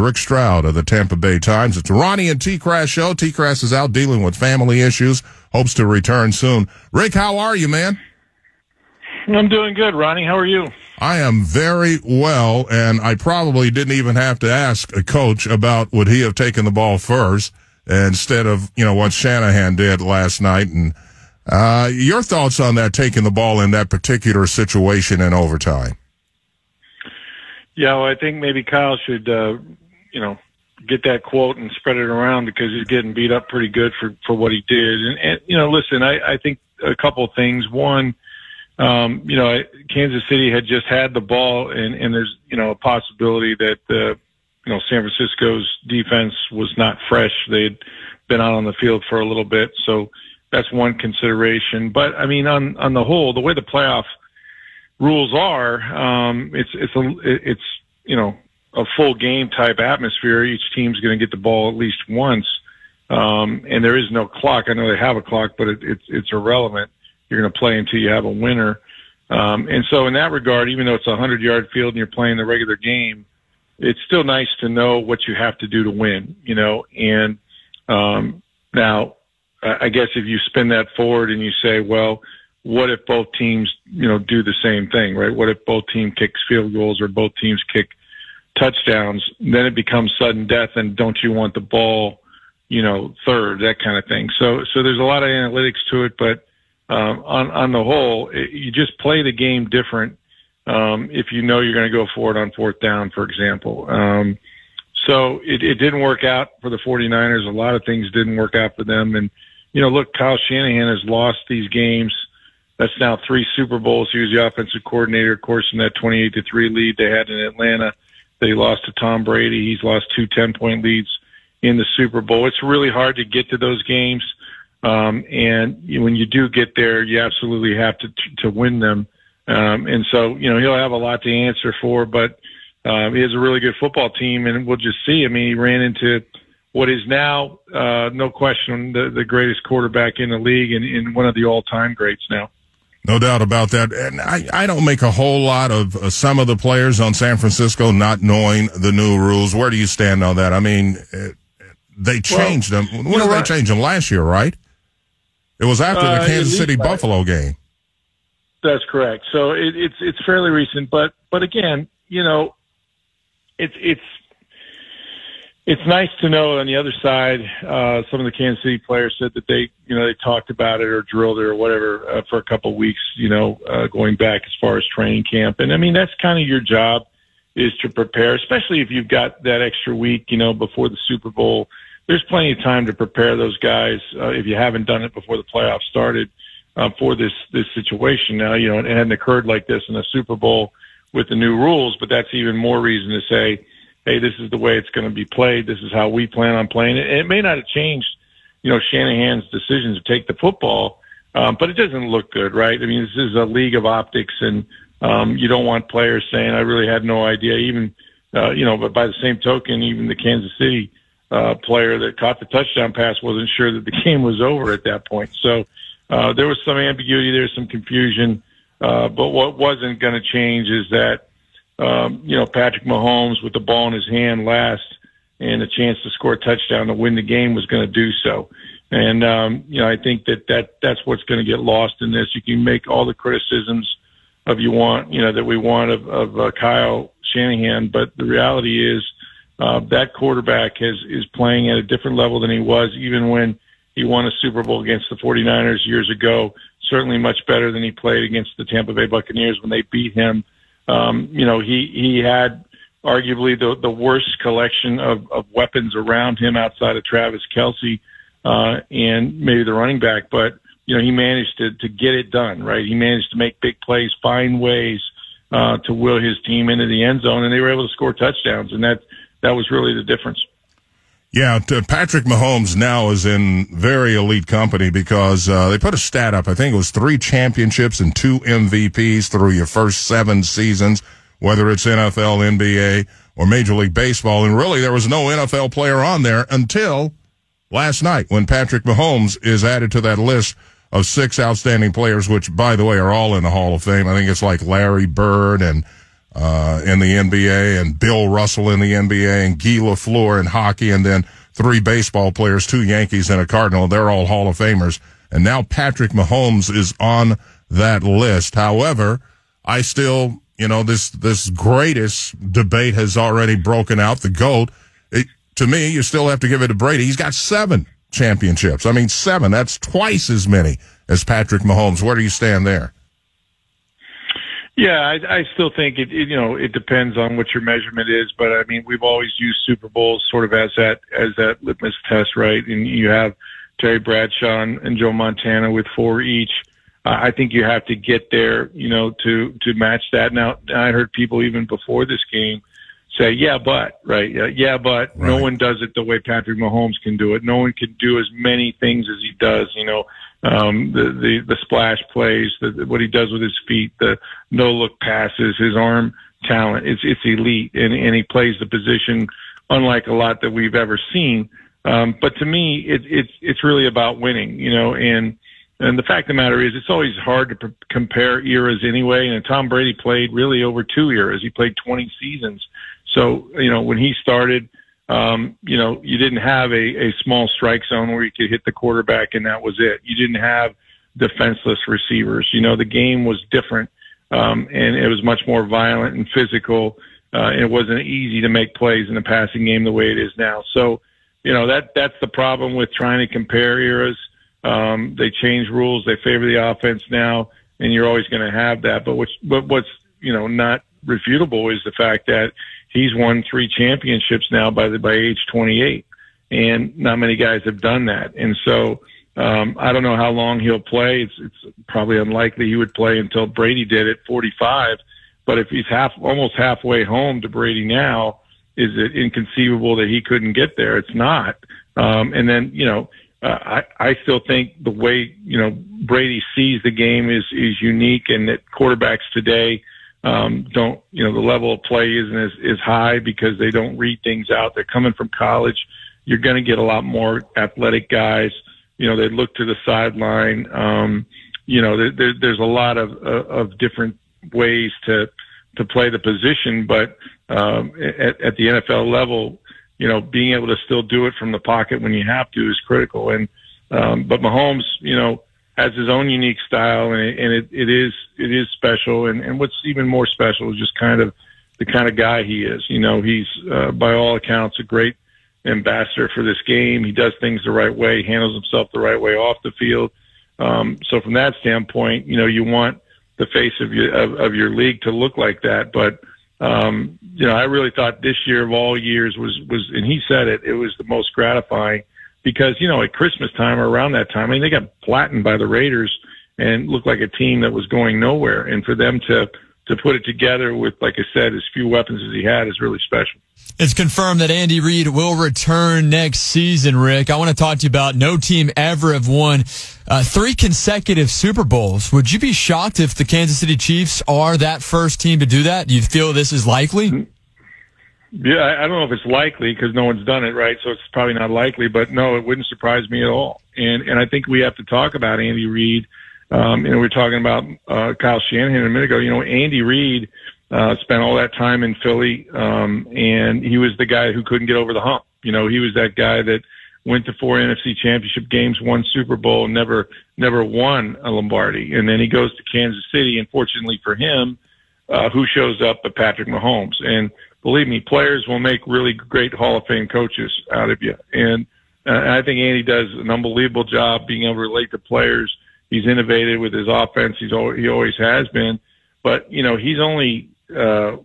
Rick Stroud of the Tampa Bay Times. It's Ronnie and T Crash show. T Crash is out dealing with family issues. Hopes to return soon. Rick, how are you, man? I'm doing good, Ronnie. How are you? I am very well, and I probably didn't even have to ask a coach about would he have taken the ball first instead of you know what Shanahan did last night. And uh, your thoughts on that taking the ball in that particular situation in overtime? Yeah, well, I think maybe Kyle should, uh, you know, get that quote and spread it around because he's getting beat up pretty good for for what he did. And, and you know, listen, I, I think a couple of things. One, um, you know, Kansas City had just had the ball, and and there's you know a possibility that uh, you know San Francisco's defense was not fresh. They'd been out on the field for a little bit, so that's one consideration. But I mean, on on the whole, the way the playoff rules are, um, it's it's a it's you know a full game type atmosphere. Each team's going to get the ball at least once, um, and there is no clock. I know they have a clock, but it, it's it's irrelevant. You're going to play until you have a winner. Um, and so, in that regard, even though it's a hundred yard field and you're playing the regular game, it's still nice to know what you have to do to win. You know, and um, now I guess if you spin that forward and you say, well, what if both teams, you know, do the same thing, right? What if both teams kicks field goals or both teams kick touchdowns? Then it becomes sudden death, and don't you want the ball, you know, third, that kind of thing. So, so there's a lot of analytics to it, but um, on on the whole, it, you just play the game different um, if you know you're going to go for it on fourth down, for example. Um, so it, it didn't work out for the 49ers. A lot of things didn't work out for them, and you know, look, Kyle Shanahan has lost these games that's now three Super Bowls. He was the offensive coordinator, of course, in that 28 to 3 lead they had in Atlanta. They lost to Tom Brady. He's lost two 10 point leads in the Super Bowl. It's really hard to get to those games. Um, and when you do get there, you absolutely have to, to win them. Um, and so, you know, he'll have a lot to answer for, but, um, he has a really good football team and we'll just see. I mean, he ran into what is now, uh, no question, the, the greatest quarterback in the league and, and one of the all time greats now. No doubt about that. And I, I don't make a whole lot of uh, some of the players on San Francisco not knowing the new rules. Where do you stand on that? I mean, it, they changed well, them. When did they change them? Last year, right? It was after uh, the Kansas City Buffalo game. That's correct. So it, it's it's fairly recent, but but again, you know, it's it's it's nice to know on the other side, uh, some of the Kansas City players said that they, you know, they talked about it or drilled it or whatever uh, for a couple of weeks, you know, uh, going back as far as training camp. And I mean, that's kind of your job is to prepare, especially if you've got that extra week, you know, before the Super Bowl. There's plenty of time to prepare those guys uh, if you haven't done it before the playoffs started uh, for this this situation. Now, you know, it hadn't occurred like this in a Super Bowl with the new rules, but that's even more reason to say hey, this is the way it's going to be played. This is how we plan on playing it. And it may not have changed, you know, Shanahan's decision to take the football, um, but it doesn't look good, right? I mean, this is a league of optics, and um, you don't want players saying, "I really had no idea." Even, uh, you know, but by the same token, even the Kansas City uh, player that caught the touchdown pass wasn't sure that the game was over at that point. So uh, there was some ambiguity, there was some confusion. Uh, but what wasn't going to change is that um, you know, Patrick Mahomes with the ball in his hand last and a chance to score a touchdown to win the game was going to do so. And, um, you know, I think that, that that's what's going to get lost in this. You can make all the criticisms of you want, you know, that we want of, of uh, Kyle Shanahan, but the reality is, uh, that quarterback has, is playing at a different level than he was even when he won a Super Bowl against the 49ers years ago. Certainly much better than he played against the Tampa Bay Buccaneers when they beat him um, you know, he he had arguably the the worst collection of, of weapons around him outside of Travis Kelce uh, and maybe the running back, but you know he managed to to get it done. Right, he managed to make big plays, find ways uh, to will his team into the end zone, and they were able to score touchdowns, and that that was really the difference. Yeah, Patrick Mahomes now is in very elite company because uh, they put a stat up. I think it was three championships and two MVPs through your first seven seasons, whether it's NFL, NBA, or Major League Baseball. And really, there was no NFL player on there until last night when Patrick Mahomes is added to that list of six outstanding players, which, by the way, are all in the Hall of Fame. I think it's like Larry Bird and uh, in the NBA and Bill Russell in the NBA and Guy Lafleur in hockey and then three baseball players, two Yankees and a Cardinal. They're all Hall of Famers. And now Patrick Mahomes is on that list. However, I still, you know, this, this greatest debate has already broken out. The GOAT. It, to me, you still have to give it to Brady. He's got seven championships. I mean, seven. That's twice as many as Patrick Mahomes. Where do you stand there? Yeah, I, I still think it, it. You know, it depends on what your measurement is, but I mean, we've always used Super Bowls sort of as that as that litmus test, right? And you have Terry Bradshaw and Joe Montana with four each. Uh, I think you have to get there, you know, to to match that. Now, I heard people even before this game say, "Yeah, but right, yeah, yeah but right. no one does it the way Patrick Mahomes can do it. No one can do as many things as he does. You know, um, the, the, the splash plays, the, what he does with his feet, the no look passes, his arm talent. It's, it's elite and, and he plays the position unlike a lot that we've ever seen. Um, but to me, it, it's, it's really about winning, you know, and, and the fact of the matter is it's always hard to pr- compare eras anyway. And Tom Brady played really over two eras. He played 20 seasons. So, you know, when he started, um, you know, you didn't have a, a small strike zone where you could hit the quarterback and that was it. You didn't have defenseless receivers. You know, the game was different, um, and it was much more violent and physical. Uh, and it wasn't easy to make plays in the passing game the way it is now. So, you know, that, that's the problem with trying to compare eras. Um, they change rules. They favor the offense now, and you're always going to have that. But what's, but what's, you know, not refutable is the fact that he's won three championships now by the by age 28, and not many guys have done that. And so um, I don't know how long he'll play. It's it's probably unlikely he would play until Brady did at 45. But if he's half almost halfway home to Brady now, is it inconceivable that he couldn't get there? It's not. Um, and then you know. Uh, I, I still think the way you know Brady sees the game is is unique, and that quarterbacks today um, don't, you know, the level of play isn't as, as high because they don't read things out. They're coming from college. You're going to get a lot more athletic guys. You know, they look to the sideline. Um, you know, there, there, there's a lot of, of different ways to, to play the position, but, um, at, at the NFL level, you know, being able to still do it from the pocket when you have to is critical. And, um, but Mahomes, you know, has his own unique style, and it, and it, it is it is special. And, and what's even more special is just kind of the kind of guy he is. You know, he's uh, by all accounts a great ambassador for this game. He does things the right way, handles himself the right way off the field. Um, so from that standpoint, you know, you want the face of your of, of your league to look like that. But um, you know, I really thought this year of all years was was, and he said it, it was the most gratifying because you know at Christmas time or around that time, I mean they got flattened by the Raiders and looked like a team that was going nowhere, and for them to to put it together with, like I said, as few weapons as he had is really special. It's confirmed that Andy Reid will return next season, Rick. I want to talk to you about no team ever have won uh, three consecutive Super Bowls. Would you be shocked if the Kansas City Chiefs are that first team to do that? Do you feel this is likely? Yeah, I don't know if it's likely because no one's done it, right? So it's probably not likely. But no, it wouldn't surprise me at all. And and I think we have to talk about Andy Reid. Um, and we are talking about uh, Kyle Shanahan a minute ago. You know, Andy Reid uh, spent all that time in Philly, um, and he was the guy who couldn't get over the hump. You know, he was that guy that went to four NFC Championship games, won Super Bowl, never never won a Lombardi. And then he goes to Kansas City, and fortunately for him, uh, who shows up but Patrick Mahomes. And believe me, players will make really great Hall of Fame coaches out of you. And uh, I think Andy does an unbelievable job being able to relate to players. He's innovative with his offense. He's always, he always has been. But you know, he's only uh,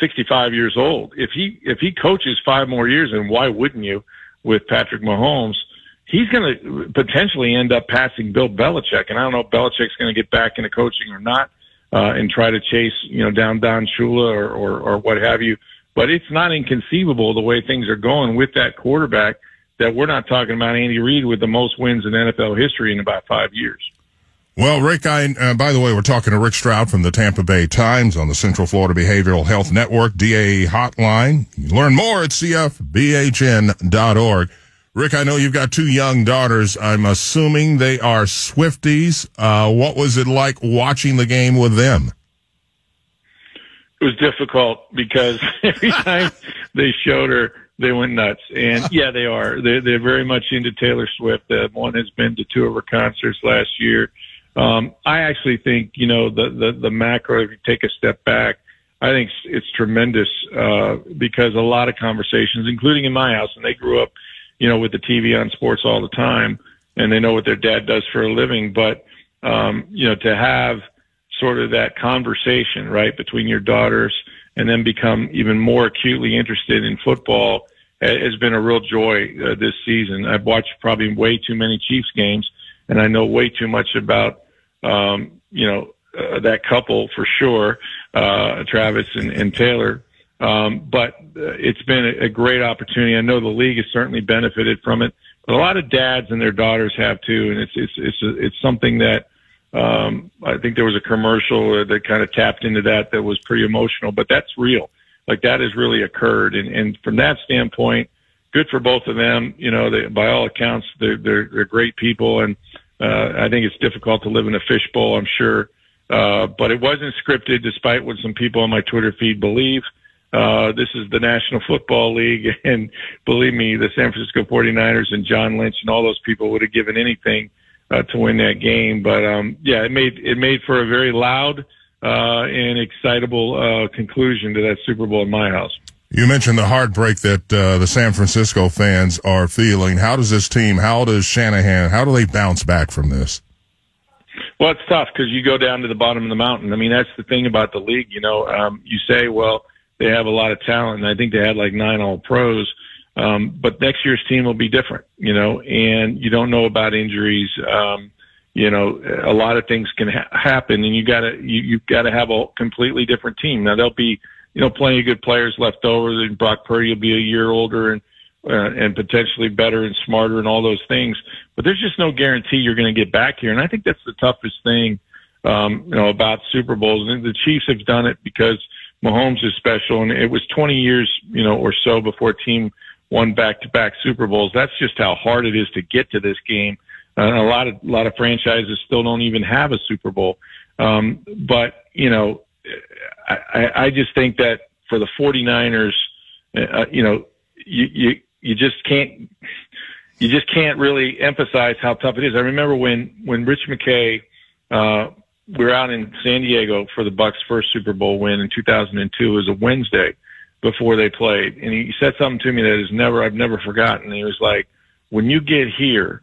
65 years old. If he if he coaches five more years, and why wouldn't you with Patrick Mahomes? He's going to potentially end up passing Bill Belichick, and I don't know if Belichick's going to get back into coaching or not, uh, and try to chase you know down Don Shula or, or or what have you But it's not inconceivable the way things are going with that quarterback that we're not talking about Andy Reid with the most wins in NFL history in about five years. Well, Rick, I, uh, by the way, we're talking to Rick Stroud from the Tampa Bay Times on the Central Florida Behavioral Health Network, DA hotline. Learn more at cfbhn.org. Rick, I know you've got two young daughters. I'm assuming they are Swifties. Uh, what was it like watching the game with them? It was difficult because every time they showed her, they went nuts. And yeah, they are. They're, they're very much into Taylor Swift. Uh, one has been to two of her concerts last year. Um, I actually think, you know, the, the, the macro, if you take a step back, I think it's tremendous, uh, because a lot of conversations, including in my house, and they grew up, you know, with the TV on sports all the time and they know what their dad does for a living. But, um, you know, to have sort of that conversation, right, between your daughters and then become even more acutely interested in football has been a real joy uh, this season. I've watched probably way too many Chiefs games and I know way too much about um, you know, uh, that couple for sure, uh, Travis and, and Taylor. Um, but uh, it's been a, a great opportunity. I know the league has certainly benefited from it, but a lot of dads and their daughters have too. And it's, it's, it's, it's something that, um, I think there was a commercial that kind of tapped into that that was pretty emotional, but that's real. Like that has really occurred. And, and from that standpoint, good for both of them. You know, they, by all accounts, they're, they're, they're great people. And, uh, I think it's difficult to live in a fishbowl, I'm sure. Uh, but it wasn't scripted, despite what some people on my Twitter feed believe. Uh, this is the National Football League, and believe me, the San Francisco 49ers and John Lynch and all those people would have given anything uh, to win that game. But um, yeah, it made it made for a very loud uh, and excitable uh, conclusion to that Super Bowl in my house. You mentioned the heartbreak that uh, the San Francisco fans are feeling. How does this team, how does Shanahan, how do they bounce back from this? Well, it's tough because you go down to the bottom of the mountain. I mean, that's the thing about the league. You know, um, you say, well, they have a lot of talent, and I think they had like nine All Pros. Um, but next year's team will be different, you know, and you don't know about injuries. Um, you know, a lot of things can ha- happen, and you gotta you, you've got to have a completely different team. Now there'll be you know, plenty of good players left over. And Brock Purdy will be a year older and uh, and potentially better and smarter and all those things. But there's just no guarantee you're going to get back here. And I think that's the toughest thing, um, you know, about Super Bowls. And the Chiefs have done it because Mahomes is special, and it was 20 years, you know, or so before a team won back-to-back Super Bowls. That's just how hard it is to get to this game. Uh, a lot of a lot of franchises still don't even have a Super Bowl. Um, but you know, I, I just think that for the 49ers, uh, you know, you, you, you just can't, you just can't really emphasize how tough it is. I remember when, when Rich McKay, uh, we were out in San Diego for the Bucs' first Super Bowl win in 2002. It was a Wednesday before they played, and he said something to me that is never I've never forgotten. He was like, "When you get here,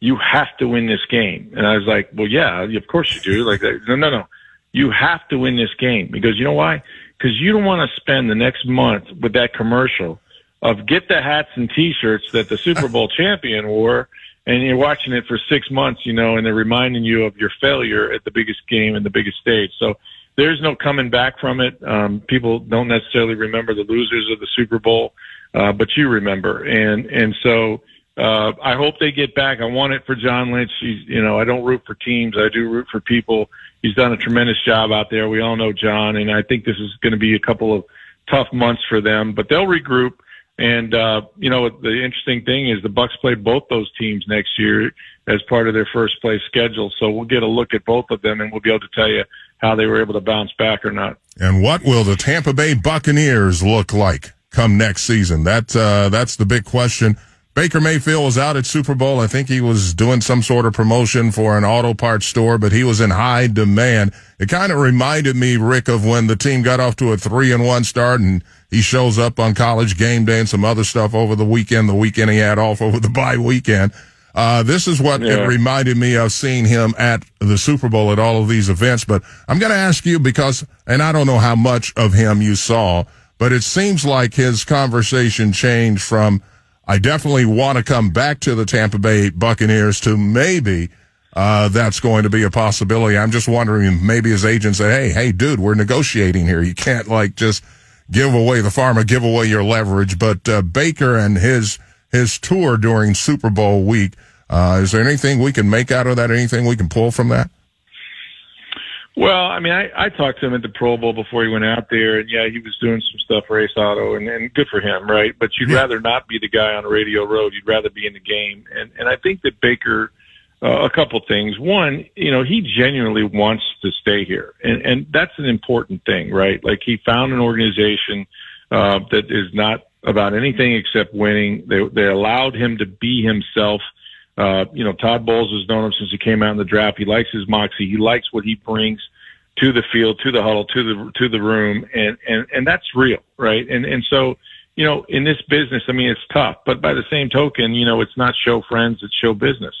you have to win this game." And I was like, "Well, yeah, of course you do." Like, no, no, no. You have to win this game because you know why? Because you don't want to spend the next month with that commercial of get the hats and t-shirts that the Super Bowl champion wore and you're watching it for six months, you know, and they're reminding you of your failure at the biggest game and the biggest stage. So there's no coming back from it. Um, people don't necessarily remember the losers of the Super Bowl, uh, but you remember. And, and so, uh, I hope they get back. I want it for John Lynch. He's, you know, I don't root for teams. I do root for people he's done a tremendous job out there. We all know John, and I think this is going to be a couple of tough months for them, but they'll regroup. And uh, you know, the interesting thing is the Bucs play both those teams next year as part of their first place schedule. So we'll get a look at both of them, and we'll be able to tell you how they were able to bounce back or not. And what will the Tampa Bay Buccaneers look like come next season? That uh, that's the big question. Baker Mayfield was out at Super Bowl. I think he was doing some sort of promotion for an auto parts store, but he was in high demand. It kind of reminded me, Rick, of when the team got off to a three and one start and he shows up on college game day and some other stuff over the weekend, the weekend he had off over the bye weekend. Uh, this is what yeah. it reminded me of seeing him at the Super Bowl at all of these events. But I'm going to ask you because, and I don't know how much of him you saw, but it seems like his conversation changed from, I definitely want to come back to the Tampa Bay Buccaneers to maybe uh, that's going to be a possibility. I'm just wondering maybe his agent say, hey, hey, dude, we're negotiating here. You can't like just give away the pharma, give away your leverage. But uh, Baker and his his tour during Super Bowl week. Uh, is there anything we can make out of that? Anything we can pull from that? Well, I mean, I, I talked to him at the Pro Bowl before he went out there, and yeah, he was doing some stuff for Ace Auto, and, and good for him, right? But you'd yeah. rather not be the guy on radio row. You'd rather be in the game, and and I think that Baker, uh, a couple things. One, you know, he genuinely wants to stay here, and and that's an important thing, right? Like he found an organization uh, that is not about anything except winning. They they allowed him to be himself. Uh, you know, Todd Bowles has known him since he came out in the draft. He likes his moxie. He likes what he brings to the field, to the huddle, to the to the room, and and and that's real, right? And and so, you know, in this business, I mean, it's tough, but by the same token, you know, it's not show friends, it's show business.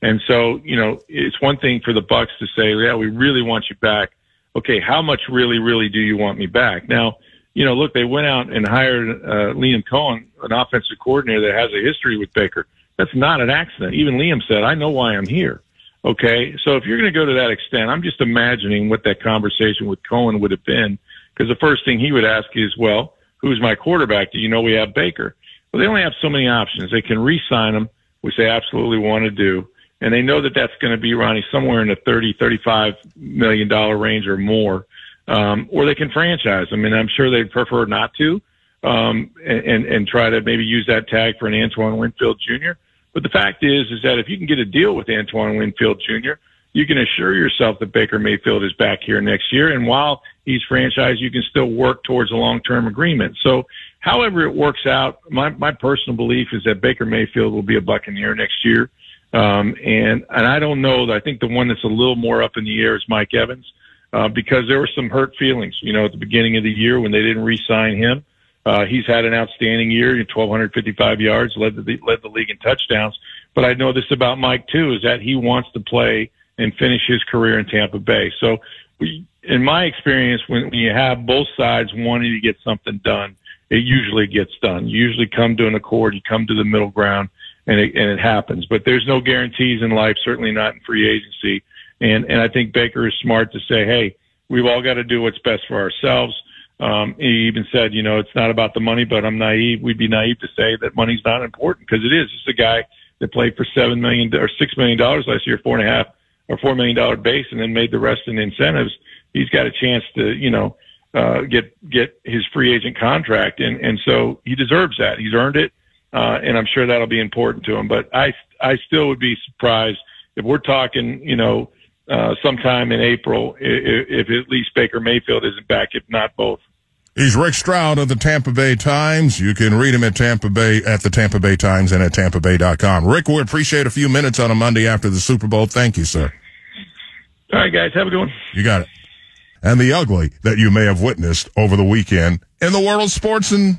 And so, you know, it's one thing for the Bucs to say, yeah, we really want you back. Okay, how much really, really do you want me back? Now, you know, look, they went out and hired uh, Liam Coen, an offensive coordinator that has a history with Baker. That's not an accident. Even Liam said, I know why I'm here. Okay. So if you're going to go to that extent, I'm just imagining what that conversation with Coen would have been. Because the first thing he would ask is, well, who's my quarterback? Do you know we have Baker? Well, they only have so many options. They can re-sign him, which they absolutely want to do. And they know that that's going to be Ronnie somewhere in the 30, 35 million dollar range or more. Um, or they can franchise I mean, I'm sure they'd prefer not to, um, and, and try to maybe use that tag for an Antoine Winfield Jr. But the fact is, is that if you can get a deal with Antoine Winfield Jr., you can assure yourself that Baker Mayfield is back here next year. And while he's franchised, you can still work towards a long-term agreement. So however it works out, my, my personal belief is that Baker Mayfield will be a Buccaneer next year. Um, and, and I don't know. I think the one that's a little more up in the air is Mike Evans, uh, because there were some hurt feelings, you know, at the beginning of the year when they didn't re-sign him. Uh, he's had an outstanding year, 1,255 yards, led the led the league in touchdowns. But I know this about Mike too, is that he wants to play and finish his career in Tampa Bay. So, we, in my experience, when, when you have both sides wanting to get something done, it usually gets done. You usually come to an accord, you come to the middle ground, and it, and it happens. But there's no guarantees in life, certainly not in free agency. And and I think Baker is smart to say, hey, we've all got to do what's best for ourselves um, he even said, you know, it's not about the money, but I'm naive. We'd be naive to say that money's not important because it is. It's a guy that played for seven million or six million dollars last year, four and a half or four million dollar base, and then made the rest in incentives. He's got a chance to, you know, uh, get get his free agent contract, and and so he deserves that. He's earned it, uh, and I'm sure that'll be important to him. But I I still would be surprised if we're talking, you know uh, sometime in April if, if at least Baker Mayfield isn't back, if not both. He's Rick Stroud of the Tampa Bay Times. You can read him at Tampa Bay at the Tampa Bay Times and at tampabay.com. Rick, we appreciate a few minutes on a Monday after the Super Bowl. Thank you, sir. All right, guys. Have a good one. You got it. And the ugly that you may have witnessed over the weekend in the world of sports and